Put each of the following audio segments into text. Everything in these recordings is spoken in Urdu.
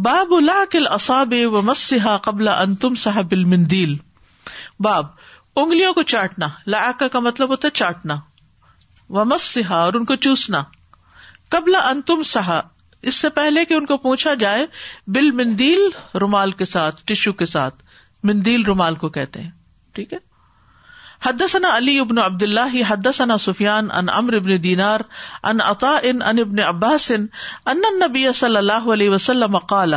باب الا کل اصاب و مسحا قبل انتم صاحب المندیل باب انگلیوں کو چاٹنا لاکر کا مطلب ہوتا ہے چاٹنا و مسحا اور ان کو چوسنا قبل انتم سہا اس سے پہلے کہ ان کو پوچھا جائے بل مندیل رومال کے ساتھ ٹشو کے ساتھ مندیل رومال کو کہتے ہیں ٹھیک ہے حدثنا علی ابن عبد اللہ حدثنا سفیان ان امر ابن دینار ان عطا ان ان ابن عباس ان ان النبی صلی اللہ علیہ وسلم قال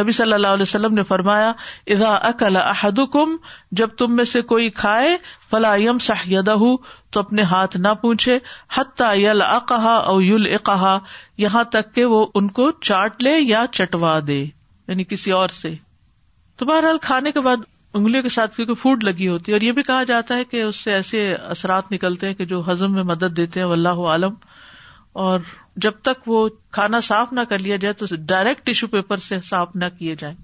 نبی صلی اللہ علیہ وسلم نے فرمایا اذا اکل احدکم جب تم میں سے کوئی کھائے فلا یمسح یدہ تو اپنے ہاتھ نہ پوچھے حتا یلعقھا او یلعقھا یہاں تک کہ وہ ان کو چاٹ لے یا چٹوا دے یعنی کسی اور سے تو بہرحال کھانے کے بعد انگلیوں کے ساتھ کیونکہ فوڈ لگی ہوتی ہے اور یہ بھی کہا جاتا ہے کہ اس سے ایسے اثرات نکلتے ہیں کہ جو ہزم میں مدد دیتے ہیں اللہ عالم اور جب تک وہ کھانا صاف نہ کر لیا جائے تو ڈائریکٹ ٹیشو پیپر سے صاف نہ کیے جائیں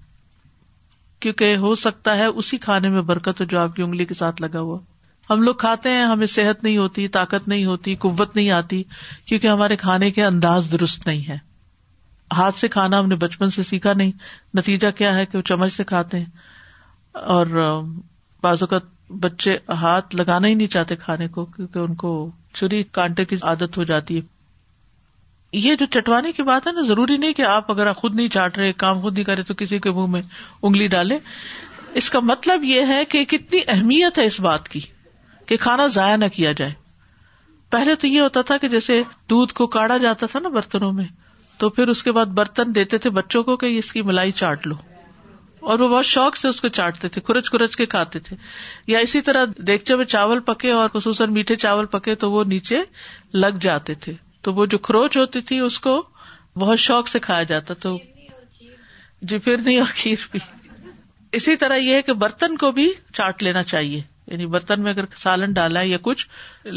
کیونکہ ہو سکتا ہے اسی کھانے میں برکت ہو جو آپ کی انگلی کے ساتھ لگا ہوا ہم لوگ کھاتے ہیں ہمیں صحت نہیں ہوتی طاقت نہیں ہوتی قوت نہیں آتی کیونکہ ہمارے کھانے کے انداز درست نہیں ہے ہاتھ سے کھانا ہم نے بچپن سے سیکھا نہیں نتیجہ کیا ہے کہ وہ چمچ سے کھاتے ہیں اور بعض اوقات بچے ہاتھ لگانا ہی نہیں چاہتے کھانے کو کیونکہ ان کو چری کانٹے کی عادت ہو جاتی ہے یہ جو چٹوانے کی بات ہے نا ضروری نہیں کہ آپ اگر خود نہیں چاٹ رہے کام خود نہیں کرے تو کسی کے منہ میں انگلی ڈالے اس کا مطلب یہ ہے کہ کتنی اہمیت ہے اس بات کی کہ کھانا ضائع نہ کیا جائے پہلے تو یہ ہوتا تھا کہ جیسے دودھ کو کاڑا جاتا تھا نا برتنوں میں تو پھر اس کے بعد برتن دیتے تھے بچوں کو کہ اس کی ملائی چاٹ لو اور وہ بہت شوق سے اس کو چاٹتے تھے کورج کورج کے کھاتے تھے یا اسی طرح دیکھتے ہوئے چاول پکے اور خصوصاً میٹھے چاول پکے تو وہ نیچے لگ جاتے تھے تو وہ جو کروچ ہوتی تھی اس کو بہت شوق سے کھایا جاتا تو جی پھر نہیں اور کھیر بھی اسی طرح یہ ہے کہ برتن کو بھی چاٹ لینا چاہیے یعنی برتن میں اگر سالن ڈالا ہے یا کچھ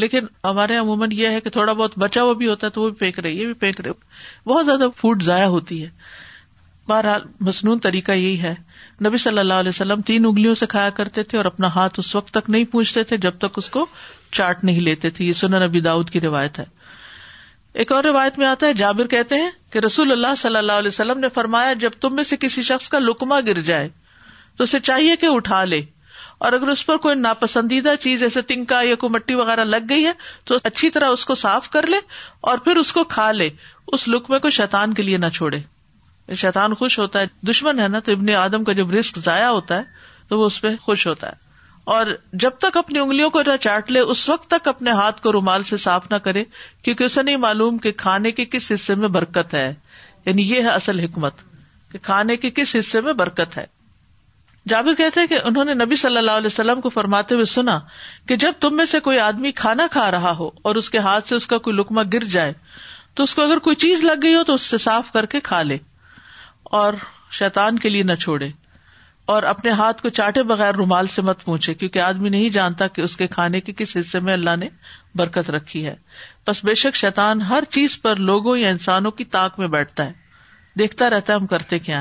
لیکن ہمارے عموماً یہ ہے کہ تھوڑا بہت بچا ہوا بھی ہوتا ہے تو وہ بھی پھینک رہے بھی پھینک رہے بہت زیادہ فوڈ ضائع ہوتی ہے بہرحال مصنون طریقہ یہی ہے نبی صلی اللہ علیہ وسلم تین انگلیوں سے کھایا کرتے تھے اور اپنا ہاتھ اس وقت تک نہیں پوچھتے تھے جب تک اس کو چاٹ نہیں لیتے تھے یہ سنن نبی داؤد کی روایت ہے ایک اور روایت میں آتا ہے جابر کہتے ہیں کہ رسول اللہ صلی اللہ علیہ وسلم نے فرمایا جب تم میں سے کسی شخص کا لکما گر جائے تو اسے چاہیے کہ اٹھا لے اور اگر اس پر کوئی ناپسندیدہ چیز جیسے تنکا یا کوئی مٹی وغیرہ لگ گئی ہے تو اچھی طرح اس کو صاف کر لے اور پھر اس کو کھا لے اس لکمے کو شیتان کے لیے نہ چھوڑے شیتان خوش ہوتا ہے دشمن ہے نا تو ابن آدم کا جب رسک ضائع ہوتا ہے تو وہ اس پہ خوش ہوتا ہے اور جب تک اپنی انگلیوں کو نہ چاٹ لے اس وقت تک اپنے ہاتھ کو رومال سے صاف نہ کرے کیونکہ اسے نہیں معلوم کہ کھانے کے کس حصے میں برکت ہے یعنی یہ ہے اصل حکمت کہ کھانے کے کس حصے میں برکت ہے جابر کہتے کہ انہوں نے نبی صلی اللہ علیہ وسلم کو فرماتے ہوئے سنا کہ جب تم میں سے کوئی آدمی کھانا کھا رہا ہو اور اس کے ہاتھ سے اس کا کوئی لکما گر جائے تو اس کو اگر کوئی چیز لگ گئی ہو تو اس سے صاف کر کے کھا لے اور شیتان کے لیے نہ چھوڑے اور اپنے ہاتھ کو چاٹے بغیر رومال سے مت پوچھے کیونکہ آدمی نہیں جانتا کہ اس کے کھانے کے کس حصے میں اللہ نے برکت رکھی ہے بس بے شک شیتان ہر چیز پر لوگوں یا انسانوں کی تاک میں بیٹھتا ہے دیکھتا رہتا ہے ہم کرتے کیا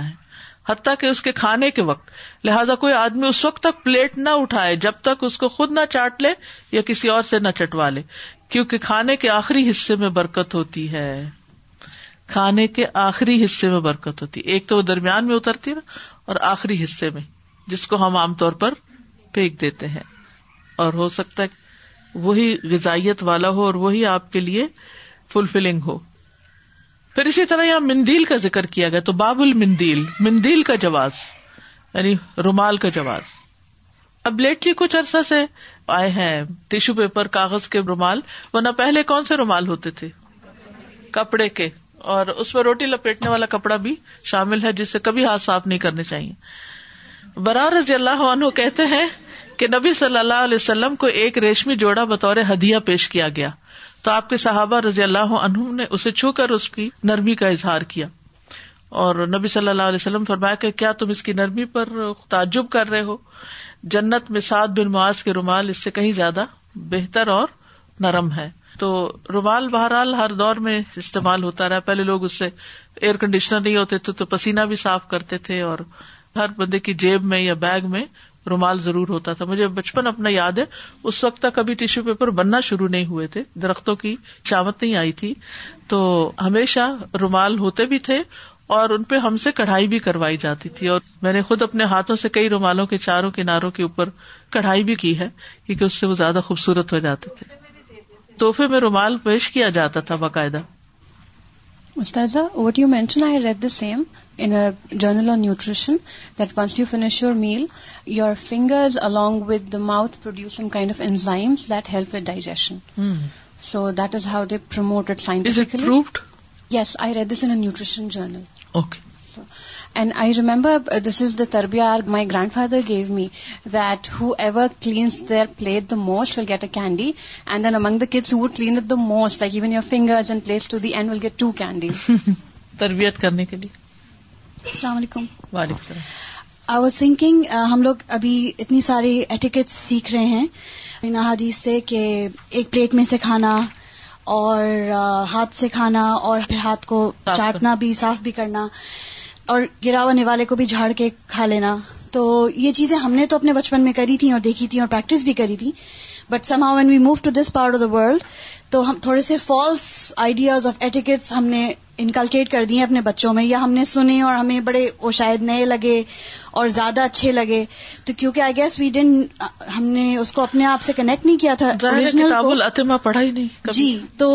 حتیٰ کہ اس کے کھانے کے وقت لہٰذا کوئی آدمی اس وقت تک پلیٹ نہ اٹھائے جب تک اس کو خود نہ چاٹ لے یا کسی اور سے نہ چٹوا لے کیونکہ کھانے کے آخری حصے میں برکت ہوتی ہے کھانے کے آخری حصے میں برکت ہوتی ہے ایک تو وہ درمیان میں اترتی ہے نا اور آخری حصے میں جس کو ہم عام طور پر پھینک دیتے ہیں اور ہو سکتا ہے وہی غذائیت والا ہو اور وہی آپ کے لیے فلفلنگ ہو پھر اسی طرح یہاں مندیل کا ذکر کیا گیا تو باب المندیل مندیل کا جواز یعنی رومال کا جواز اب لیٹلی جی کچھ عرصہ سے آئے ہیں ٹیشو پیپر کاغذ کے رومال ورنہ پہلے کون سے رومال ہوتے تھے کپڑے کے اور اس میں روٹی لپیٹنے والا کپڑا بھی شامل ہے جس سے کبھی ہاتھ صاف نہیں کرنے چاہیے برا رضی اللہ عنہ کہتے ہیں کہ نبی صلی اللہ علیہ وسلم کو ایک ریشمی جوڑا بطور ہدیہ پیش کیا گیا تو آپ کے صحابہ رضی اللہ عنہ نے اسے چھو کر اس کی نرمی کا اظہار کیا اور نبی صلی اللہ علیہ وسلم فرمایا کہ کیا تم اس کی نرمی پر تعجب کر رہے ہو جنت میں سعد بن معاذ کے رومال اس سے کہیں زیادہ بہتر اور نرم ہے تو رومال بہرحال ہر دور میں استعمال ہوتا رہا پہلے لوگ اس سے ایئر کنڈیشنر نہیں ہوتے تھے تو پسینہ بھی صاف کرتے تھے اور ہر بندے کی جیب میں یا بیگ میں رومال ضرور ہوتا تھا مجھے بچپن اپنا یاد ہے اس وقت تک کبھی ٹیشو پیپر بننا شروع نہیں ہوئے تھے درختوں کی شامت نہیں آئی تھی تو ہمیشہ رومال ہوتے بھی تھے اور ان پہ ہم سے کڑھائی بھی کروائی جاتی تھی اور میں نے خود اپنے ہاتھوں سے کئی رومالوں کے چاروں کناروں کے اوپر کڑھائی بھی کی ہے کیونکہ اس سے وہ زیادہ خوبصورت ہو جاتے تھے تحفے میں رومال پیش کیا جاتا تھا باقاعدہ استاذہ what you mention I read the same in journal on nutrition that you finish your meal your fingers along with the mouth produce some kind of enzymes that help with digestion so that is how they promoted yes I read this nutrition journal okay and I remember this is the تربیا our my grandfather gave me that whoever cleans their plate the most will get a candy and then among the kids clean the most like even your finger and will get two candy تربیت کرنے کے لیے السلام علیکم وعلیکم السلام آئی واز تھنکنگ ہم لوگ ابھی اتنی ساری ایٹیکٹس سیکھ رہے ہیں حادیث سے کہ ایک پلیٹ میں سے کھانا اور ہاتھ سے کھانا اور پھر ہاتھ کو چاٹنا بھی صاف بھی کرنا اور گراونے والے کو بھی جھاڑ کے کھا لینا تو یہ چیزیں ہم نے تو اپنے بچپن میں کری تھیں اور دیکھی تھیں اور پریکٹس بھی کری تھی but somehow when we move to this part of the world تو ہم تھوڑے سے فالس آئیڈیاز آف ایٹیکٹس ہم نے انکلکیٹ کر دیے اپنے بچوں میں یا ہم نے سنے اور ہمیں بڑے وہ شاید نئے لگے اور زیادہ اچھے لگے تو کیونکہ آئی گیس وی ڈن ہم نے اس کو اپنے آپ سے کنیکٹ نہیں کیا تھا پڑھا ہی نہیں جی تو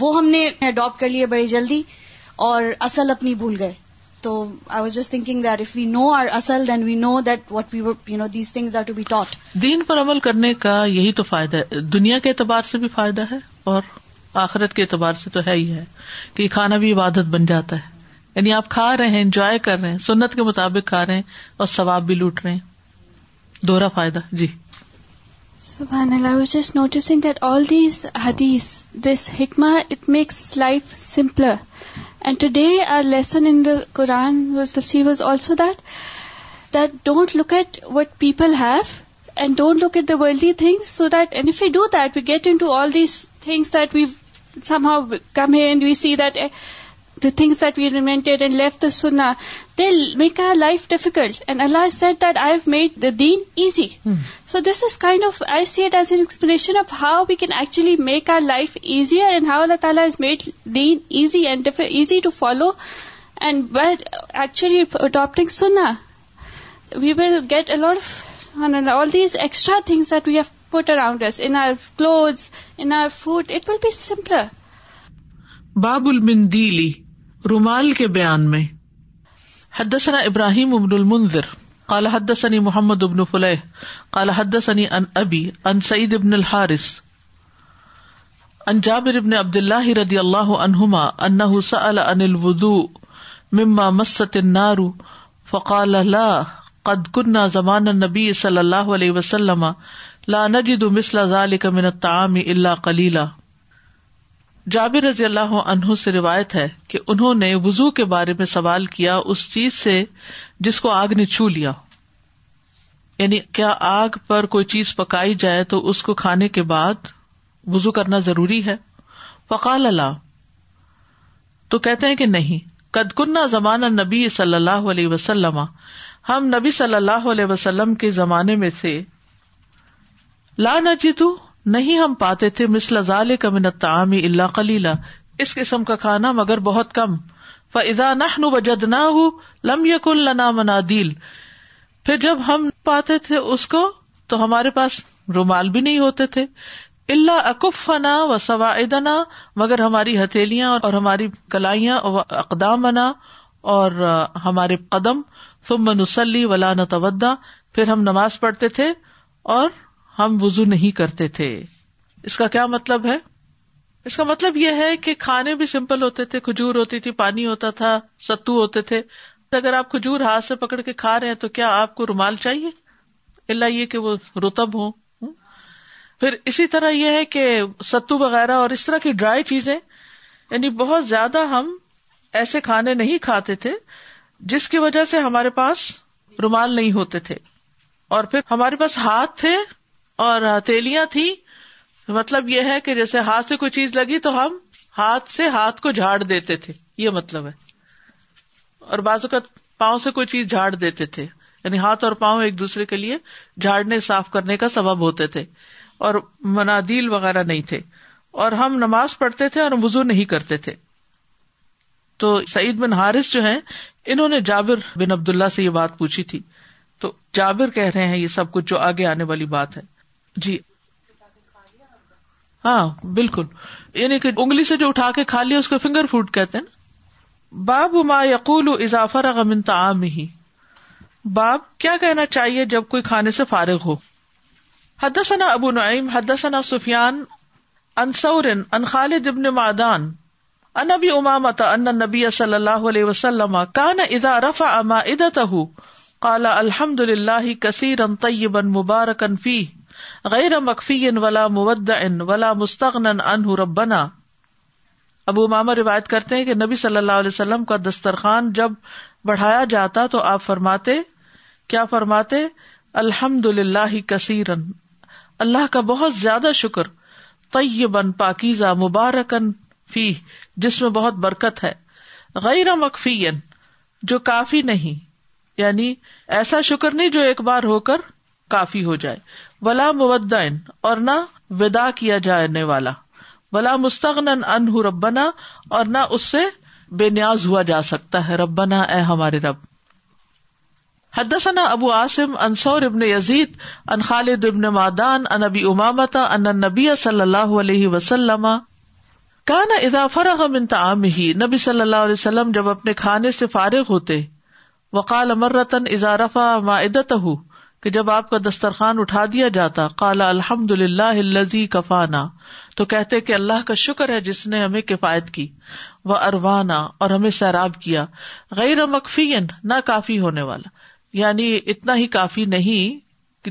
وہ ہم نے اڈاپٹ کر لیے بڑی جلدی اور اصل اپنی بھول گئے تو I was just thinking that if we know are اصل دین we we know know that you these things are to be taught دین پر عمل کرنے کا یہی تو فائدہ ہے دنیا کے اعتبار سے بھی فائدہ ہے اور آخرت کے اعتبار سے تو ہے ہی ہے کہ کھانا بھی عبادت بن جاتا ہے یعنی آپ کھا رہے ہیں انجوائے کر رہے ہیں سنت کے مطابق کھا رہے ہیں اور ثواب بھی لوٹ رہے ہیں دوہرا فائدہ جی سبحان اللہ just noticing that all these حدیث this حکما it makes life simpler And today our lesson in the Quran was tafsir was also that don't look at what people have and don't look at the worldly things, so that, and if we do that, we get into all these things that we've somehow come here and we see that eh, the things that we lamented and left the sunnah, they'll make our life difficult. And Allah said that I've made the deen easy. Hmm. So this is kind of, I see it as an explanation of how we can actually make our life easier and how Allah Ta'ala has made deen easy and easy to follow, and by actually adopting sunnah. We will get a lot of, all these extra things that we have put around us, in our clothes, in our food, it will be simpler. Babul Mindili. رومال کے بیان میں حدثنا ابراہیم ابن المنظر قال حدثني محمد ابن فلح قال حدثني ان ابي ان سعيد ابن الحارث ان جابر ابن عبد اللہ رضی اللہ عنہما انه سأل عن الوضوء مما مست النار فقال لا قد كنا زمان النبي صلی اللہ علیہ وسلم لا نجد مثل ذلك من الطعام الا قليلا رضی اللہ عنہ سے روایت ہے کہ انہوں نے وزو کے بارے میں سوال کیا اس چیز سے جس کو آگ نے چھو لیا یعنی کیا آگ پر کوئی چیز پکائی جائے تو اس کو کھانے کے بعد وزو کرنا ضروری ہے فقال اللہ تو کہتے ہیں کہ نہیں کدکنہ زمانہ نبی صلی اللہ علیہ وسلم ہم نبی صلی اللہ علیہ وسلم کے زمانے میں سے لا نہ جیتو نہیں ہم پاتے تھے مسل کا کمن تعمی اللہ کلیلہ اس قسم کا کھانا مگر بہت کم فضا نہ بجد نہ ہو لم پھر جب ہم پاتے تھے اس کو تو ہمارے پاس رومال بھی نہیں ہوتے تھے اللہ اکفنا فنا و سوائدنا مگر ہماری ہتھیلیاں اور ہماری کلائیاں و اقدامنا اور ہمارے قدم فمن نسلی ولا نتودا پھر ہم نماز پڑھتے تھے اور ہم وزو نہیں کرتے تھے اس کا کیا مطلب ہے اس کا مطلب یہ ہے کہ کھانے بھی سمپل ہوتے تھے کھجور ہوتی تھی پانی ہوتا تھا ستو ہوتے تھے اگر آپ کھجور ہاتھ سے پکڑ کے کھا رہے ہیں تو کیا آپ کو رومال چاہیے اللہ یہ کہ وہ روتب ہو پھر اسی طرح یہ ہے کہ ستو وغیرہ اور اس طرح کی ڈرائی چیزیں یعنی بہت زیادہ ہم ایسے کھانے نہیں کھاتے تھے جس کی وجہ سے ہمارے پاس رومال نہیں ہوتے تھے اور پھر ہمارے پاس ہاتھ تھے اور ہتھیلیاں تھی مطلب یہ ہے کہ جیسے ہاتھ سے کوئی چیز لگی تو ہم ہاتھ سے ہاتھ کو جھاڑ دیتے تھے یہ مطلب ہے اور بعض اوقات پاؤں سے کوئی چیز جھاڑ دیتے تھے یعنی ہاتھ اور پاؤں ایک دوسرے کے لیے جھاڑنے صاف کرنے کا سبب ہوتے تھے اور منادیل وغیرہ نہیں تھے اور ہم نماز پڑھتے تھے اور وزو نہیں کرتے تھے تو سعید بن حارث جو ہیں انہوں نے جابر بن عبداللہ سے یہ بات پوچھی تھی تو جابر کہہ رہے ہیں یہ سب کچھ جو آگے آنے والی بات ہے جی ہاں بالکل یعنی کہ انگلی سے جو اٹھا کے کھا لیا اس کو فنگر فوڈ کہتے نا باب ما یقول اضافہ ہی باب کیا کہنا چاہیے جب کوئی کھانے سے فارغ ہو حدثنا ابو نعیم حدثنا سفیان خالد ابن معدان ان ابی امامتا ان نبی صلی اللہ علیہ وسلم کان اذا رفع رف قال ادا تالا الحمد للہ کثیر بن غیرم ان ولا مدع مستقن ابو ماما روایت کرتے کہ نبی صلی اللہ علیہ وسلم کا دسترخوان جب بڑھایا جاتا تو آپ فرماتے کیا فرماتے الحمد للہ اللہ کا بہت زیادہ شکر طیبن پاکیزہ مبارکن فی جس میں بہت برکت ہے غیر اکفی جو کافی نہیں یعنی ایسا شکر نہیں جو ایک بار ہو کر کافی ہو جائے ولا مدین اور نہ ودا کیا جانے والا ولا مستغن ان ربنا اور نہ اس سے بے نیاز ہوا جا سکتا ہے ربنا اے ہمارے رب حدثنا ابو آسم ابن یزید ان خالد ابن مادان ان ابی امامتا نبی صلی اللہ علیہ وسلم کا نہ اضافہ نبی صلی اللہ علیہ وسلم جب اپنے کھانے سے فارغ ہوتے وقال مرتن اذا رفع معدت کہ جب آپ کا دسترخوان اٹھا دیا جاتا کالا الحمد للہ کفانا تو کہتے کہ اللہ کا شکر ہے جس نے ہمیں کفایت کی وہ اروانا اور ہمیں سیراب کیا غیر مقفی نہ کافی ہونے والا یعنی اتنا ہی کافی نہیں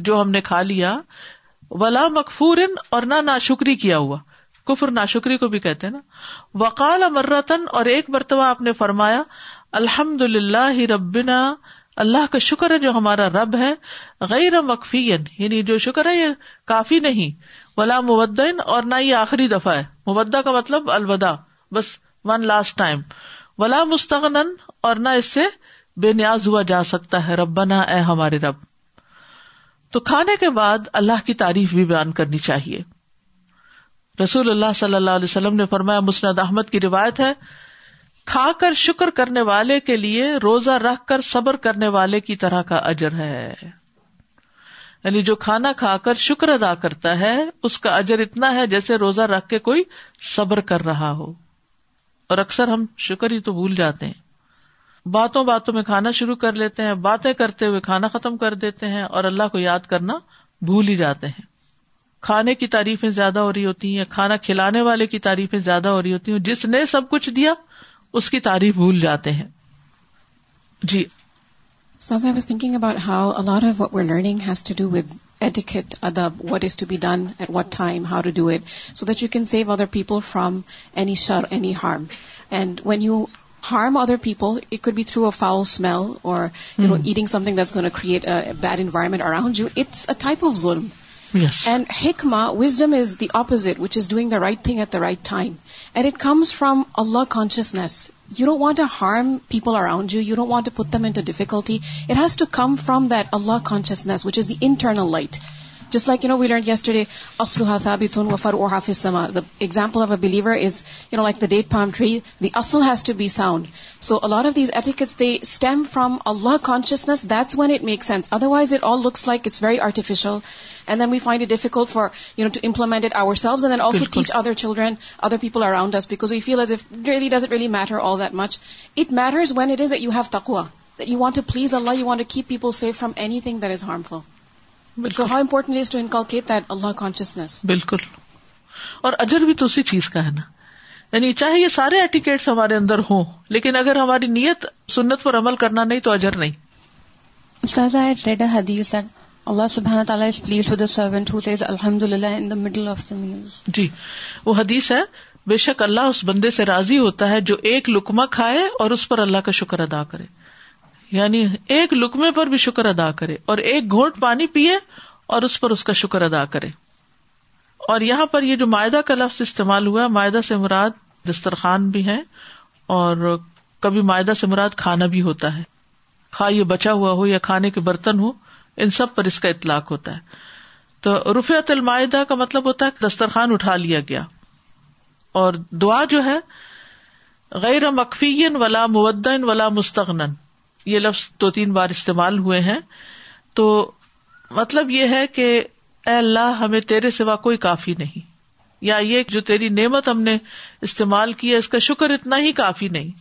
جو ہم نے کھا لیا ولا مقفور اور نہ نا شکری کیا ہوا کفر ناشکری کو بھی کہتے نا وقال امرتن اور ایک مرتبہ آپ نے فرمایا الحمد للہ ہی اللہ کا شکر ہے جو ہمارا رب ہے غیر مقفی یعنی جو شکر ہے یہ کافی نہیں ولا مبدین اور نہ یہ آخری دفعہ ہے مبدا کا مطلب الوداع بس ون لاسٹ ٹائم ولا مستغن اور نہ اس سے بے نیاز ہوا جا سکتا ہے رب اے ہمارے رب تو کھانے کے بعد اللہ کی تعریف بھی بیان کرنی چاہیے رسول اللہ صلی اللہ علیہ وسلم نے فرمایا مسند احمد کی روایت ہے کھا کر شکر کرنے والے کے لیے روزہ رکھ کر صبر کرنے والے کی طرح کا اجر ہے یعنی جو کھانا کھا کر شکر ادا کرتا ہے اس کا اجر اتنا ہے جیسے روزہ رکھ کے کوئی صبر کر رہا ہو اور اکثر ہم شکر ہی تو بھول جاتے ہیں باتوں باتوں میں کھانا شروع کر لیتے ہیں باتیں کرتے ہوئے کھانا ختم کر دیتے ہیں اور اللہ کو یاد کرنا بھول ہی جاتے ہیں کھانے کی تعریفیں زیادہ ہو رہی ہوتی ہیں کھانا کھلانے والے کی تعریفیں زیادہ ہو رہی ہوتی ہیں جس نے سب کچھ دیا اس کی تعریف بھول جاتے ہیں جی I was thinking about how a lot of what we're learning has to do with ادب what is to be done at what time how to do it so that you can save other people from any شر any harm and when you harm other people it could be through a foul smell or you know eating something that's gonna create bad environment around you it's type of زل Yes. And hikmah, wisdom is the opposite, which is doing the right thing at the right time. And it comes from Allah consciousness. You don't want to harm people around you. You don't want to put them into difficulty. It has to come from that Allah consciousness, which is the internal light. Just like you know we learn yes او حافظ سما the example of a believer is you know like the date palm tree the اصل has to be sound so a lot of these ethics they stem from Allah consciousness that's when it make sense اردوائز it all looks like it's very artificial and then we find it difficult for you know to implement it ourselves then also teach other children other people around this because we feel as if really does it really matter all that much it matters when it is it you have تکوا د ی want to please Allah you want to keep people safe from anything that is harmful بالکل اور اجر بھی تو اسی چیز کا ہے نا یعنی چاہے یہ سارے ایٹیکیٹس ہمارے اندر ہوں لیکن اگر ہماری نیت سنت پر عمل کرنا نہیں تو اجر نہیں جی وہ حدیث ہے بے شک اللہ اس بندے سے راضی ہوتا ہے جو ایک لکما کھائے اور اس پر اللہ کا شکر ادا کرے یعنی ایک لکمے پر بھی شکر ادا کرے اور ایک گھونٹ پانی پیئے اور اس پر اس کا شکر ادا کرے اور یہاں پر یہ جو معدہ کا لفظ استعمال ہوا معدہ سے مراد دسترخوان بھی ہے اور کبھی معدہ سے مراد کھانا بھی ہوتا ہے یہ بچا ہوا ہو یا کھانے کے برتن ہو ان سب پر اس کا اطلاق ہوتا ہے تو رفیعت المائدہ کا مطلب ہوتا ہے دسترخوان اٹھا لیا گیا اور دعا جو ہے غیر مقفی ولا مدن ولا مستغن یہ لفظ دو تین بار استعمال ہوئے ہیں تو مطلب یہ ہے کہ اے اللہ ہمیں تیرے سوا کوئی کافی نہیں یا یہ جو تیری نعمت ہم نے استعمال کی ہے اس کا شکر اتنا ہی کافی نہیں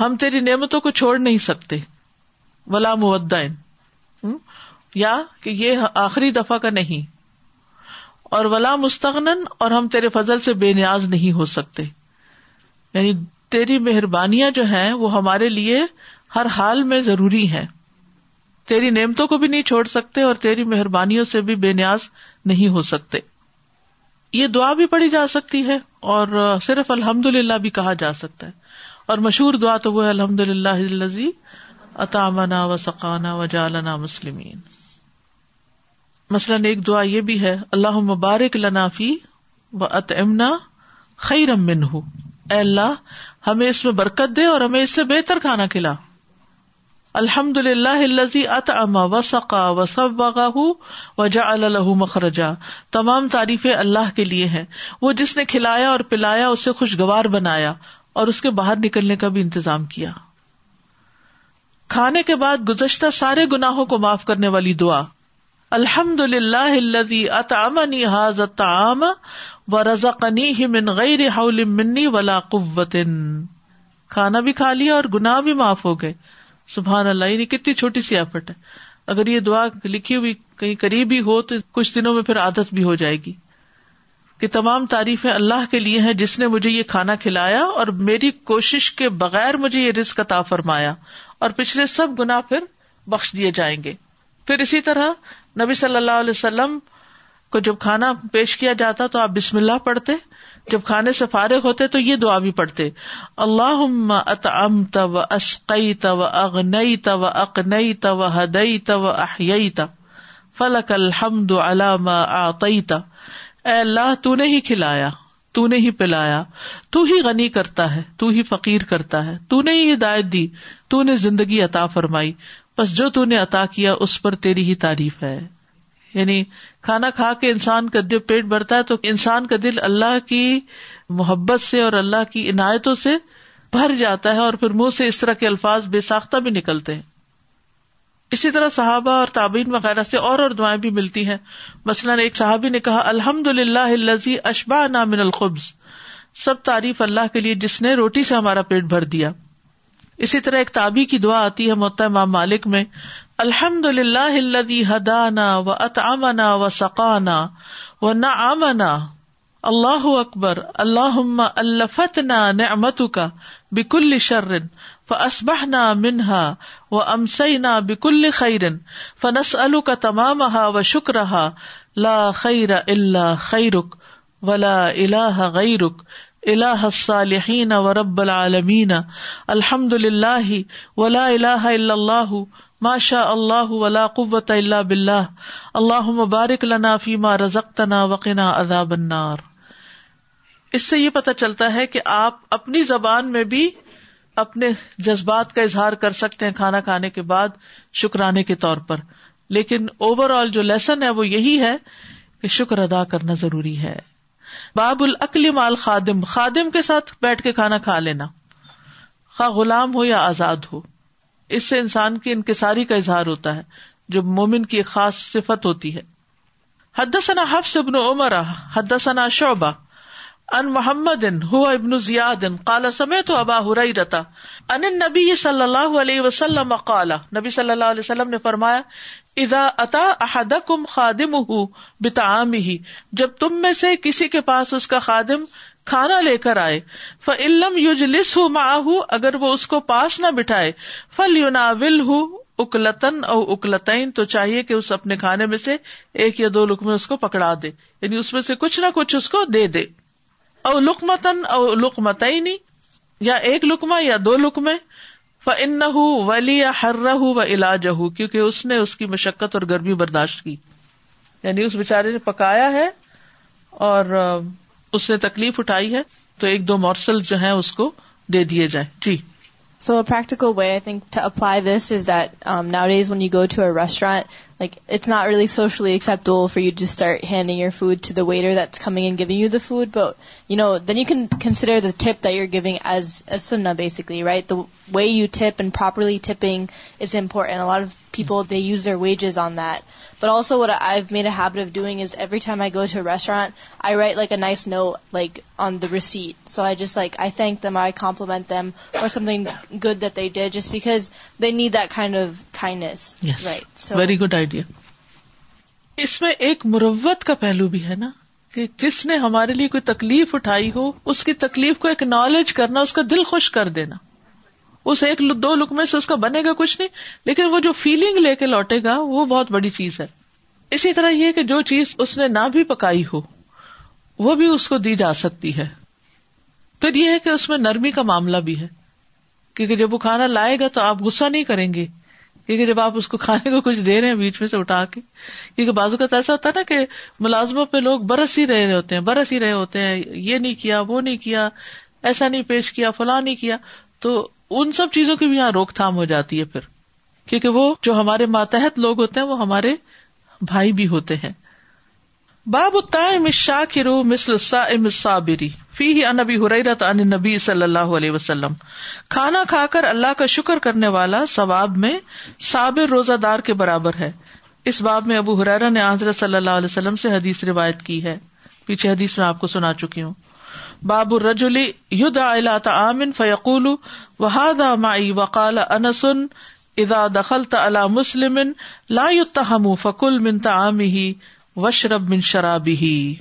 ہم تیری نعمتوں کو چھوڑ نہیں سکتے ولا مدعین یا کہ یہ آخری دفعہ کا نہیں اور ولا مستغن اور ہم تیرے فضل سے بے نیاز نہیں ہو سکتے یعنی تیری مہربانیاں جو ہیں وہ ہمارے لیے ہر حال میں ضروری ہے تیری نعمتوں کو بھی نہیں چھوڑ سکتے اور تیری مہربانیوں سے بھی بے نیاز نہیں ہو سکتے یہ دعا بھی پڑھی جا سکتی ہے اور صرف الحمد للہ بھی کہا جا سکتا ہے اور مشہور دعا تو وہ الحمد للہ اطامہ و سقانہ و جالنا مسلم مثلاً ایک دعا یہ بھی ہے اللہ مبارک لنافی و اط امنا خیرمن ہو اے اللہ ہمیں اس میں برکت دے اور ہمیں اس سے بہتر کھانا کھلا الحمد للہ اللہ مخرجا تمام تعریفیں اللہ کے لیے وہ جس نے کھلایا اور پلایا اسے خوشگوار بنایا اور اس کے باہر نکلنے کا بھی انتظام کیا کھانے کے بعد گزشتہ سارے گناہوں کو معاف کرنے والی دعا الحمد للہ حاض و من غیر ولا قوت کھانا بھی کھا لیا اور گناہ بھی معاف ہو گئے سبحان اللہ یعنی کتنی چھوٹی سی ایفٹ ہے اگر یہ دعا لکھی ہوئی کہیں قریب ہی ہو تو کچھ دنوں میں پھر عادت بھی ہو جائے گی کہ تمام تعریفیں اللہ کے لیے ہیں جس نے مجھے یہ کھانا کھلایا اور میری کوشش کے بغیر مجھے یہ رسک کا تا فرمایا اور پچھلے سب گنا پھر بخش دیے جائیں گے پھر اسی طرح نبی صلی اللہ علیہ وسلم کو جب کھانا پیش کیا جاتا تو آپ بسم اللہ پڑھتے جب کھانے سے فارغ ہوتے تو یہ دعا بھی پڑھتے اللہ تب ام تب اص تب تب نئی تب اک نئی تو ہل اے اللہ تو نے ہی کھلایا تو نے ہی پلایا تو ہی غنی کرتا ہے تو ہی فقیر کرتا ہے تو نے ہی ہدایت دی تو نے زندگی عطا فرمائی بس جو تو نے عطا کیا اس پر تیری ہی تعریف ہے یعنی کھانا کھا کے انسان کا جب پیٹ بھرتا ہے تو انسان کا دل اللہ کی محبت سے اور اللہ کی عنایتوں سے بھر جاتا ہے اور پھر منہ سے اس طرح کے الفاظ بے ساختہ بھی نکلتے ہیں اسی طرح صحابہ اور تابین وغیرہ سے اور اور دعائیں بھی ملتی ہیں مثلاً ایک صحابی نے کہا الحمد للہ الزی اشبہ الخبز سب تعریف اللہ کے لیے جس نے روٹی سے ہمارا پیٹ بھر دیا اسی طرح ایک تابی کی دعا آتی ہے امام مالک میں الحمد للہ اللہ حدانہ و اتآمان و سقانا و نامنا اللہ اکبر اللہ اللہ نعمت کا بکل شرن و اصبہ نہ منہا و امسئین بکل خیرن فنس نس الو کا تمام و شکرہ لا خیر اللہ خیرک رخ ولا اللہ اللہ صالحین و رب العالمین الحمد للہ ولا اللہ اللہ ماشا اللہ ولا قوت اللہ بلّہ اللہ مبارک لنا فیما رزق تنا وقنا النار اس سے یہ پتا چلتا ہے کہ آپ اپنی زبان میں بھی اپنے جذبات کا اظہار کر سکتے ہیں کھانا کھانے کے بعد شکرانے کے طور پر لیکن اوور آل جو لیسن ہے وہ یہی ہے کہ شکر ادا کرنا ضروری ہے باب الاقلی مال خادم خادم کے ساتھ بیٹھ کے کھانا کھا لینا خا غلام ہو یا آزاد ہو اس سے انسان کی انکساری کا اظہار ہوتا ہے جو مومن کی خاص صفت ہوتی ہے حد ثنا حفص ابن عمر شعبہ ان محمد ابن کالا سمے تو ابا ان نبی صلی اللہ علیہ وسلم نبی صلی اللہ علیہ وسلم نے فرمایا ادا خادم ہو بتا ہی جب تم میں سے کسی کے پاس اس کا خادم کھانا لے کر آئے ف علم یوج لس ہوں اگر وہ اس کو پاس نہ بٹھائے فل ہک لطن او اور اکلتین تو چاہیے کہ اس اپنے کھانے میں سے ایک یا دو لکم اس کو پکڑا دے یعنی اس میں سے کچھ نہ کچھ اس کو دے دے او لک متن اور لک یا ایک لکما یا دو لکم ف ان نہ ہر رہ علاج ہوں کیونکہ اس نے اس کی مشقت اور گرمی برداشت کی یعنی اس بیچارے نے پکایا ہے اور اس نے تکلیف اٹھائی ہے تو ایک دو مارسل جو ہیں اس کو دے دیے جائے جی so practical way I think to apply this is that nowadays you go a restaurant Like, it's not really socially acceptable for you to start handing your food to the waiter that's coming and giving you the food, but, you know, then you can consider the tip that you're giving as sunnah, basically, right? The way you tip and properly tipping is important. A lot of people, they use their wages on that. But also what I've made a habit of doing is every time I go to a restaurant, I write, like, a nice note, like, on the receipt. So I just, like, I thank them, I compliment them, or something good that they did, just because they need that kind of very good idea اس میں ایک مروت کا پہلو بھی ہے نا کہ کس نے ہمارے لیے کوئی تکلیف اٹھائی ہو اس کی تکلیف کو اکنالج کرنا اس کا دل خوش کر دینا اس ایک دو لکمے سے اس کا بنے گا کچھ نہیں لیکن وہ جو فیلنگ لے کے لوٹے گا وہ بہت بڑی چیز ہے اسی طرح یہ کہ جو چیز اس نے نہ بھی پکائی ہو وہ بھی اس کو دی جا سکتی ہے پھر یہ ہے کہ اس میں نرمی کا معاملہ بھی ہے کیونکہ جب وہ کھانا لائے گا تو آپ غصہ نہیں کریں گے کیونکہ جب آپ اس کو کھانے کو کچھ دے رہے ہیں بیچ میں سے اٹھا کے کیونکہ بازو کا تو ایسا ہوتا ہے نا کہ ملازموں پہ لوگ برس ہی رہے ہوتے ہیں برس ہی رہے ہوتے ہیں یہ نہیں کیا وہ نہیں کیا ایسا نہیں پیش کیا فلاں نہیں کیا تو ان سب چیزوں کی بھی یہاں روک تھام ہو جاتی ہے پھر کیونکہ وہ جو ہمارے ماتحت لوگ ہوتے ہیں وہ ہمارے بھائی بھی ہوتے ہیں باب ام شاہ رو مثلا فی انبی عن نبی صلی اللہ علیہ وسلم کھانا کھا کر اللہ کا شکر کرنے والا ثواب میں صابر روزہ دار کے برابر ہے اس باب میں ابو حرا نے صلی اللہ علیہ وسلم سے حدیث روایت کی ہے پیچھے حدیث میں آپ کو سنا چکی ہوں باب الى طعام فيقول وهذا مائی وقال انسن ادا دخل على مسلم لا يتهم فکل من طعامه وشرب بن شرابی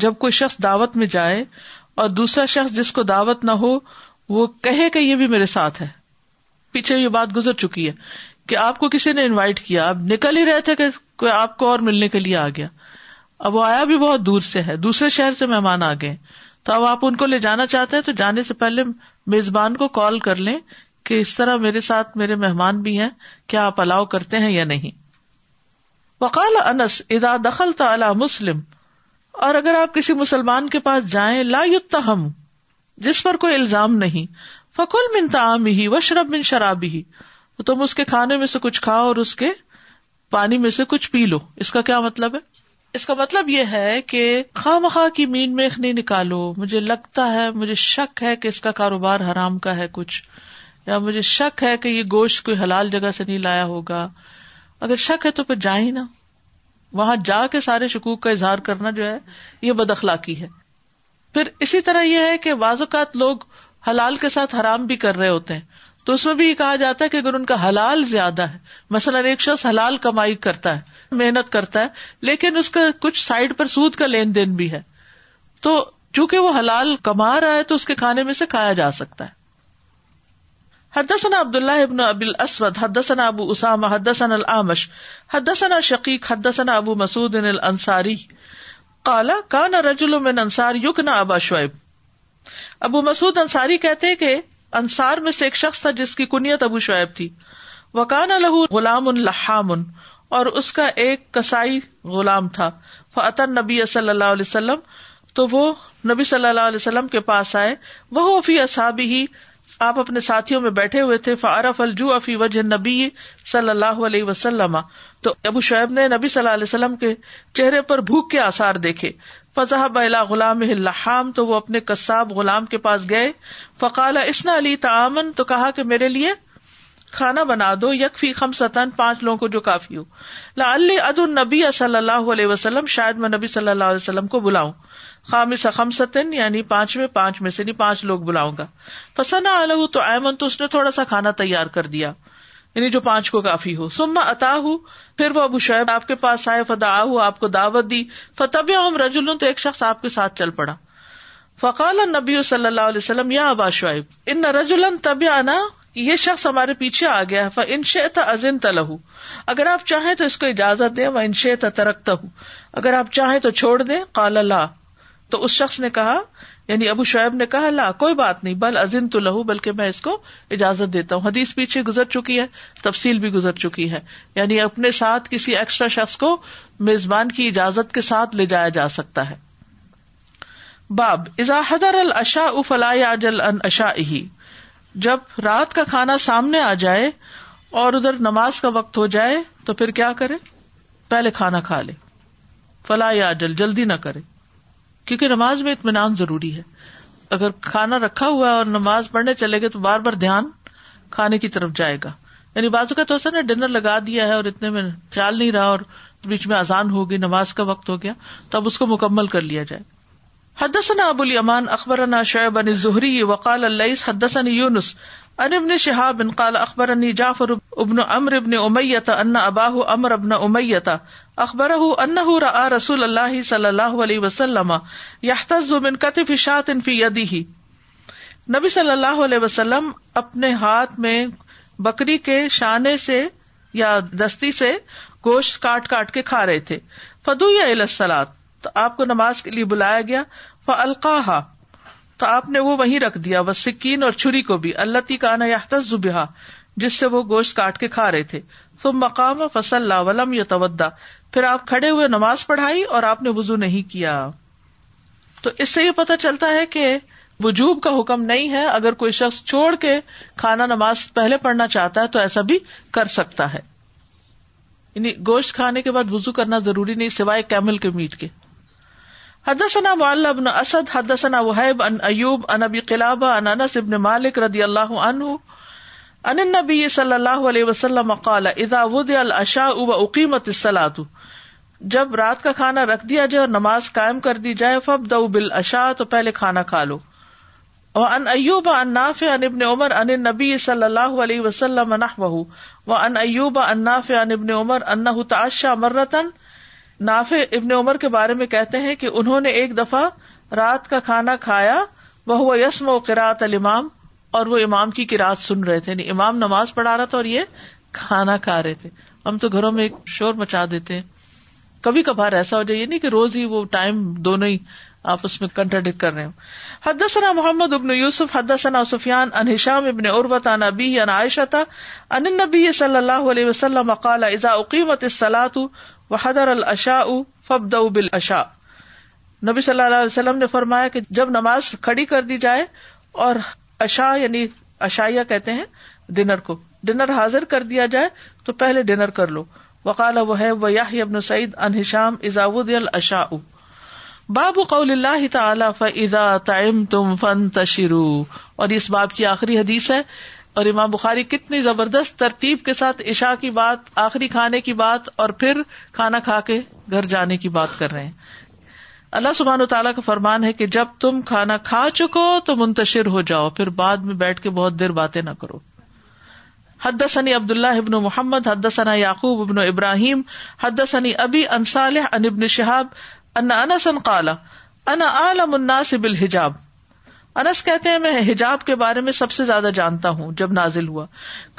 جب کوئی شخص دعوت میں جائے اور دوسرا شخص جس کو دعوت نہ ہو وہ کہے کہ یہ بھی میرے ساتھ ہے پیچھے یہ بات گزر چکی ہے کہ آپ کو کسی نے انوائٹ کیا آپ نکل ہی رہے تھے کہ کوئی آپ کو اور ملنے کے لیے آ گیا اب وہ آیا بھی بہت دور سے ہے دوسرے شہر سے مہمان آ گئے تو اب آپ ان کو لے جانا چاہتے ہیں تو جانے سے پہلے میزبان کو کال کر لیں کہ اس طرح میرے ساتھ میرے مہمان بھی ہیں کیا آپ الاؤ کرتے ہیں یا نہیں وقال انس ادا دخل تا مسلم اور اگر آپ کسی مسلمان کے پاس جائیں لا یتہم جس پر کوئی الزام نہیں فکل من تعام ہی و شرب من شرابی ہی تم اس کے کھانے میں سے کچھ کھاؤ اور اس کے پانی میں سے کچھ پی لو اس کا کیا مطلب ہے اس کا مطلب یہ ہے کہ خواہ مخواہ کی مین میخ نہیں نکالو مجھے لگتا ہے مجھے شک ہے کہ اس کا کاروبار حرام کا ہے کچھ یا مجھے شک ہے کہ یہ گوشت کوئی حلال جگہ سے نہیں لایا ہوگا اگر شک ہے تو پھر جائیں ہی نہ وہاں جا کے سارے شکوک کا اظہار کرنا جو ہے یہ بد اخلاقی ہے پھر اسی طرح یہ ہے کہ بعض اوقات لوگ حلال کے ساتھ حرام بھی کر رہے ہوتے ہیں تو اس میں بھی یہ کہا جاتا ہے کہ اگر ان کا حلال زیادہ ہے مثلاً ایک شخص حلال کمائی کرتا ہے محنت کرتا ہے لیکن اس کا کچھ سائڈ پر سود کا لین دین بھی ہے تو چونکہ وہ حلال کما رہا ہے تو اس کے کھانے میں سے کھایا جا سکتا ہے حدسنا الله ابن اب الاسود حد ابو اسامہ حدثنا الاعمش حد شکیق حد ابو انصار يكنى ابا شعیب ابو مسعد انصاری کہتے کہ انصار میں سے ایک شخص تھا جس کی کنیت ابو شعیب تھی وہ کان غلام اللّام اور اس کا ایک کسائی غلام تھا فطر نبی صلی اللہ علیہ تو وہ نبی صلی اللہ علیہ وسلم کے پاس آئے وہ فی ہی آپ اپنے ساتھیوں میں بیٹھے ہوئے تھے فارف الجو افی وجہ نبی صلی اللہ علیہ وسلم تو ابو شعیب نے نبی صلی اللہ علیہ وسلم کے چہرے پر بھوک کے آسار دیکھے فضا بلا غلام تو وہ اپنے کساب غلام کے پاس گئے فقال اسنا علی تعامن تو کہا کہ میرے لیے کھانا بنا دو یک فی خم ستن پانچ لوگوں کو جو کافی لا اللہ ادن نبی صلی اللہ علیہ وسلم شاید میں نبی صلی اللہ علیہ وسلم کو بلاؤں خام سخم ستن یعنی پانچویں پانچ میں سے نہیں پانچ لوگ بلاؤں گا فسنا الگ تو ایمن تو اس نے تھوڑا سا کھانا تیار کر دیا یعنی جو پانچ کو کافی ہو سما اتا ہوں پھر وہ ابو شعیب آپ کے پاس آئے فتح آپ کو دعوت دی فتب اوم رجول تو ایک شخص آپ کے ساتھ چل پڑا فقال نبی صلی اللہ علیہ وسلم یا ابا شعیب ان رجول رجولن آنا یہ شخص ہمارے پیچھے آ گیا ہے ان شیت ازن تلہ اگر آپ چاہیں تو اس کو اجازت دیں وہ ان شیت ترکت ہوں اگر آپ چاہیں تو چھوڑ دیں قال اللہ تو اس شخص نے کہا یعنی ابو شعیب نے کہا لا کوئی بات نہیں بل عظیم تو لہو بلکہ میں اس کو اجازت دیتا ہوں حدیث پیچھے گزر چکی ہے تفصیل بھی گزر چکی ہے یعنی اپنے ساتھ کسی ایکسٹرا شخص کو میزبان کی اجازت کے ساتھ لے جایا جا سکتا ہے باب حدر الشا ان ہی جب رات کا کھانا سامنے آ جائے اور ادھر نماز کا وقت ہو جائے تو پھر کیا کرے پہلے کھانا کھا لے فلاح اجل جلدی نہ کرے کیونکہ نماز میں اطمینان ضروری ہے اگر کھانا رکھا ہوا ہے اور نماز پڑھنے چلے گئے تو بار بار دھیان کھانے کی طرف جائے گا یعنی بازو کا تو ڈنر لگا دیا ہے اور اتنے میں خیال نہیں رہا اور بیچ میں آزان ہوگی نماز کا وقت ہو گیا تب اس کو مکمل کر لیا جائے حدسن ابو الیمان اخبر شعیب الزہری وقال اللہ حدسَََ یونس ان ابن شہاب اخبر ابن امر ابن ان اباہ امر ابن امیہ اخبر رسول اللہ صلی اللہ علیہ وسلم نبی صلی اللہ علیہ وسلم اپنے ہاتھ میں بکری کے شانے سے یا دستی سے گوشت کاٹ کاٹ کے کھا رہے تھے فدو یا سلاد تو آپ کو نماز کے لیے بلایا گیا فلقاہ تو آپ نے وہ وہی رکھ دیا وہ سکین اور چھری کو بھی اللہ تی کانا یا جس سے وہ گوشت کاٹ کے کھا رہے تھے تم مقام فصل ولم پھر آپ کھڑے ہوئے نماز پڑھائی اور آپ نے وزو نہیں کیا تو اس سے یہ پتا چلتا ہے کہ وجوب کا حکم نہیں ہے اگر کوئی شخص چھوڑ کے کھانا نماز پہلے پڑھنا چاہتا ہے تو ایسا بھی کر سکتا ہے یعنی گوشت کھانے کے بعد وزو کرنا ضروری نہیں سوائے کیمل کے میٹ کے حد ثنا ابن اسد حد ثنا وحیب ان انس ابن مالک ردی اللہ عنہ ان نبی صلی اللہ علیہ وسلم قال ادا العشاء و اقیمت الصلاۃ جب رات کا کھانا رکھ دیا جائے اور نماز قائم کر دی جائے فابدؤ بالعشاء تو پہلے کھانا کھا لو عن نافع عن ابن عمر ان نبی صلی اللہ علیہ وسلم نحوه وعن ایوب عن نافع عن ابن عمر انه تعشى مره نافع ابن عمر کے بارے میں کہتے ہیں کہ انہوں نے ایک دفعہ رات کا کھانا کھایا وہ یسم و قرات الامام اور وہ امام کی کراط سن رہے تھے یعنی امام نماز پڑھا رہا تھا اور یہ کھانا کھا رہے تھے ہم تو گھروں میں ایک شور مچا دیتے ہیں کبھی کبھار ایسا ہو جائے یہ یعنی نہیں کہ روز ہی وہ ٹائم دونوں ہی آپس میں کنٹرڈکٹ کر رہے حد ثنا محمد ابن یوسف حد ثنا سفیان انحشام ابن ابی ان عائشہ تھا ان نبی صلی اللہ علیہ وسلم اذا اقیمت و حدر العشاء فبد بالعشاء نبی صلی اللہ علیہ وسلم نے فرمایا کہ جب نماز کھڑی کر دی جائے اور اشا یعنی اشائیہ کہتے ہیں ڈنر کو ڈنر حاضر کر دیا جائے تو پہلے ڈنر کر لو وکال و ہے ویاہ ابن سعید انہشام ازاود الشا باب قول اللہ فضا تعم تم فن تشرو اور اس باب کی آخری حدیث ہے اور امام بخاری کتنی زبردست ترتیب کے ساتھ عشا کی بات آخری کھانے کی بات اور پھر کھانا کھا کے گھر جانے کی بات کر رہے ہیں اللہ سبحان و تعالیٰ کا فرمان ہے کہ جب تم کھانا کھا چکو تو منتشر ہو جاؤ پھر بعد میں بیٹھ کے بہت دیر باتیں نہ کرو حد ثنی اللہ ابن محمد حد ثنا یعقوب ابن ابراہیم حد ثنی ابی انصالح ابن شہاب ان انسن قالا کالا عالم الناس بالحجاب انس کہتے ہیں میں حجاب کے بارے میں سب سے زیادہ جانتا ہوں جب نازل ہوا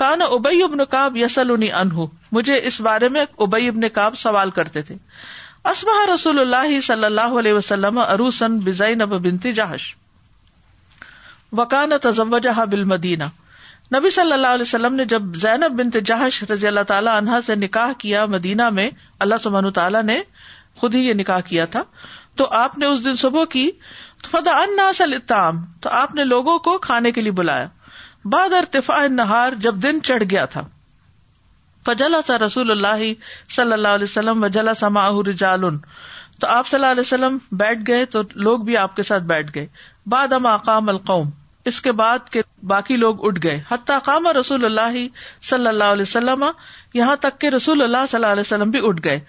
کان ابئی ابن کاب یسل انہ مجھے اس بارے میں ابئی ابن کاب سوال کرتے تھے رسول اللہ صلی اللہ علیہ وسلم بنتی جہش بالمدینہ نبی صلی اللہ علیہ وسلم نے جب زینب بنت جہش رضی اللہ تعالیٰ عنہ سے نکاح کیا مدینہ میں اللہ سمن تعالیٰ نے خود ہی یہ نکاح کیا تھا تو آپ نے اس دن صبح کی فدا تو آپ نے لوگوں کو کھانے کے لیے بلایا بعد ارتفا نہار جب دن چڑھ گیا تھا فجلا سا رسول اللہ صلی اللہ علیہ وسلم وجل سما رجال تو آپ صلی اللہ علیہ وسلم بیٹھ گئے تو لوگ بھی آپ کے ساتھ بیٹھ گئے باد اقام القوم اس کے بعد باقی لوگ اٹھ گئے حتیٰ قام رسول اللہ صلی اللہ علیہ وسلم یہاں تک کے رسول اللہ صلی اللہ علیہ وسلم بھی اٹھ گئے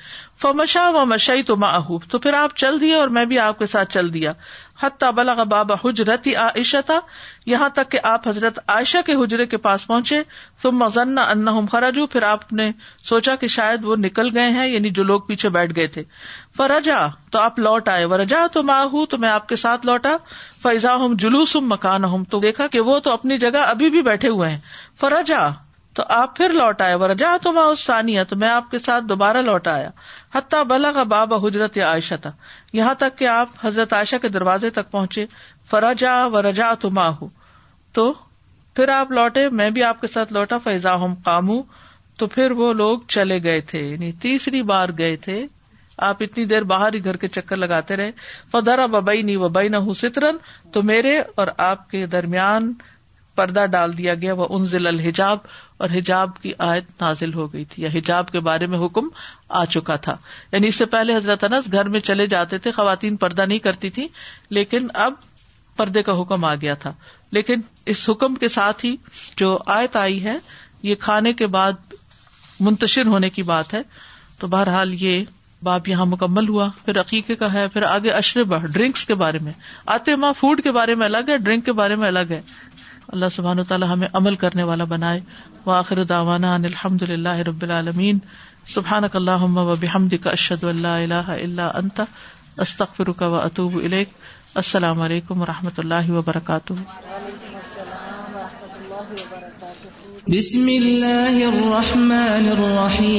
فمشا و مشئی تو ماح تو پھر آپ چل دیے اور میں بھی آپ کے ساتھ چل دیا حت بلا حجرت عائشہ تھا یہاں تک کہ آپ حضرت عائشہ کے حجرے کے پاس پہنچے تم انہم خراج پھر آپ نے سوچا کہ شاید وہ نکل گئے ہیں یعنی جو لوگ پیچھے بیٹھ گئے تھے فرجا تو آپ لوٹ آئے ورجا تو ماں ہوں تو میں آپ کے ساتھ لوٹا فیضا ہوں جلوس ہوں مکان ہوں تو دیکھا کہ وہ تو اپنی جگہ ابھی بھی بیٹھے ہوئے ہیں فرجا تو آپ پھر لوٹ ورجا تو رجا اس ثانیہ تو میں آپ کے ساتھ دوبارہ لوٹ آیا حتیٰ بلا کا بابا حجرت یا عائشہ تھا یہاں تک کہ آپ حضرت عائشہ کے دروازے تک پہنچے فراجا و رجا تماح تو پھر آپ لوٹے میں بھی آپ کے ساتھ لوٹا فیضا ہوں کام تو پھر وہ لوگ چلے گئے تھے یعنی تیسری بار گئے تھے آپ اتنی دیر باہر ہی گھر کے چکر لگاتے رہے فدرا فدر وبئی و ہوں سترن تو میرے اور آپ کے درمیان پردہ ڈال دیا گیا وہ انزل الحجاب اور حجاب کی آیت نازل ہو گئی تھی یا حجاب کے بارے میں حکم آ چکا تھا یعنی اس سے پہلے حضرت انس گھر میں چلے جاتے تھے خواتین پردہ نہیں کرتی تھی لیکن اب پردے کا حکم آ گیا تھا لیکن اس حکم کے ساتھ ہی جو آیت آئی ہے یہ کھانے کے بعد منتشر ہونے کی بات ہے تو بہرحال یہ باپ یہاں مکمل ہوا پھر عقیقے کا ہے پھر آگے اشربہ ڈرنکس کے بارے میں آتے ماں فوڈ کے بارے میں الگ ہے ڈرنک کے بارے میں الگ ہے اللہ سبحان و تعالیٰ ہمیں عمل کرنے والا بنائے و آخر داوانا الحمد للہ رب العالمین سبحان اک اللہ و بحمد کا اشد اللہ اللہ اللہ انت استخر کا و اطوب الیک السلام علیکم و رحمۃ اللہ وبرکاتہ بسم اللہ الرحمن الرحیم